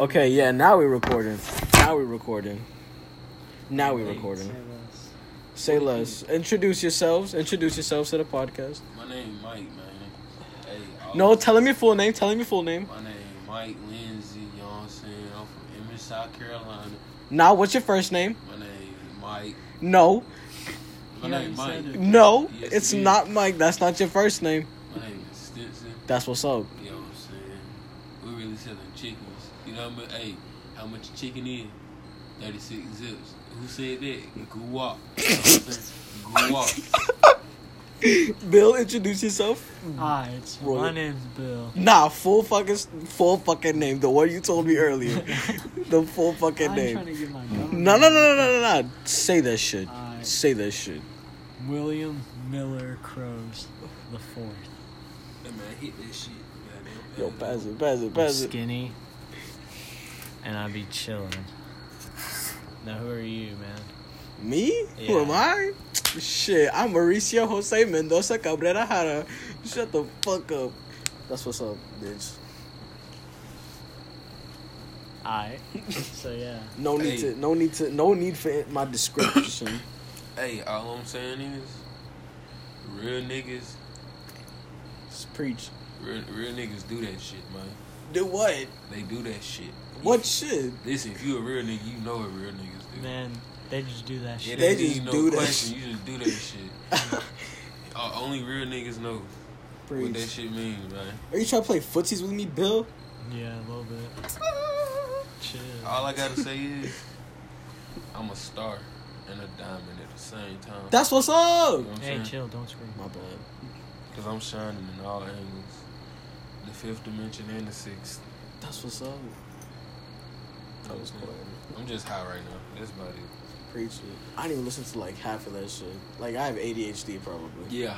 Okay, yeah, now we're recording. Now we're recording. Now we're recording. say less. Say less. Introduce yourselves. Introduce yourselves to the podcast. My name Mike, man. Hey, I No, was- tell him your full name. Tell him your full name. My name Mike Lindsay. You know what I'm saying? I'm from Emmett, South Carolina. Now, what's your first name? My name Mike. No, My He name already Mike. said it. no, Yes, it's it is. not Mike. That's not your first name. My name is Stinson. That's what's up. You know what I'm saying? We really selling chickens. You know what I mean? Hey, how much a chicken is? 36 zips. Who said that? Go walk. You know what I'm saying? Go walk. Bill, introduce yourself. Hi, it's Roy. my name's Bill. Nah, full fucking full fucking name. The one you told me earlier. the full fucking name. I'm name. trying to get my. No, no, no, no, no, no, no. Say that shit. Alright. Say that shit. William Miller Crows the fourth. Hey, man, hit that shit. Goddamn. Yo, pass it, pass it, pass it. skinny, and I be chilling. Now, who are you, man? Me? Who am I? Shit, I'm Mauricio Jose Mendoza Cabrera Jara. Shut the fuck up. That's what's up, bitch. I. so yeah. No need Hey. to, no need to, no need for my description. Hey, all I'm saying is, real niggas, Just preach. Real, real niggas do that shit, man. Do what? They do that shit. What shit? Listen, if you a real nigga, you know what real niggas do. Man, they just do that Yeah, shit. They they just just no do that question. You just do that shit. uh, only real niggas know what that shit means, man. Are you trying to play footsies with me, Bill? Yeah, a little bit. Chill. All I gotta say is, I'm a star and a diamond at the same time. That's what's you know up. what Hey, saying? chill, don't scream. My bad. Cause I'm shining in all angles, the fifth dimension and the sixth. That's what's up. That was quiet. I'm just high right now. This about it. Preach it. I didn't even listen to like half of that shit. Like I have ADHD probably. Yeah,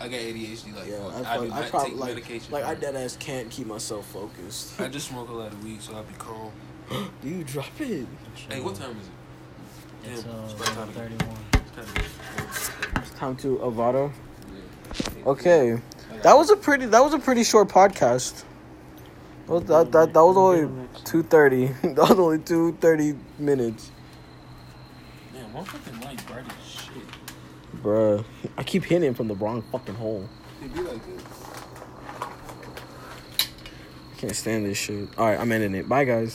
I got ADHD like Yeah, fuck. I, I, fuck- do I probably take like, medication. like for I dead ass can't keep myself focused. I just smoke a lot of weed, so I be calm. Do you drop it? Hey, what time is it? It's Damn, uh, it's time to- 31. Time It's time to Avado. Okay, that was a pretty that was a pretty short podcast. That was, that, that, that was only two thirty. that was only two thirty minutes, Damn, my fucking light bright as shit. bruh. I keep hitting it from the wrong fucking hole. It be like this. I can't stand this shit. All right, I'm ending it. Bye, guys.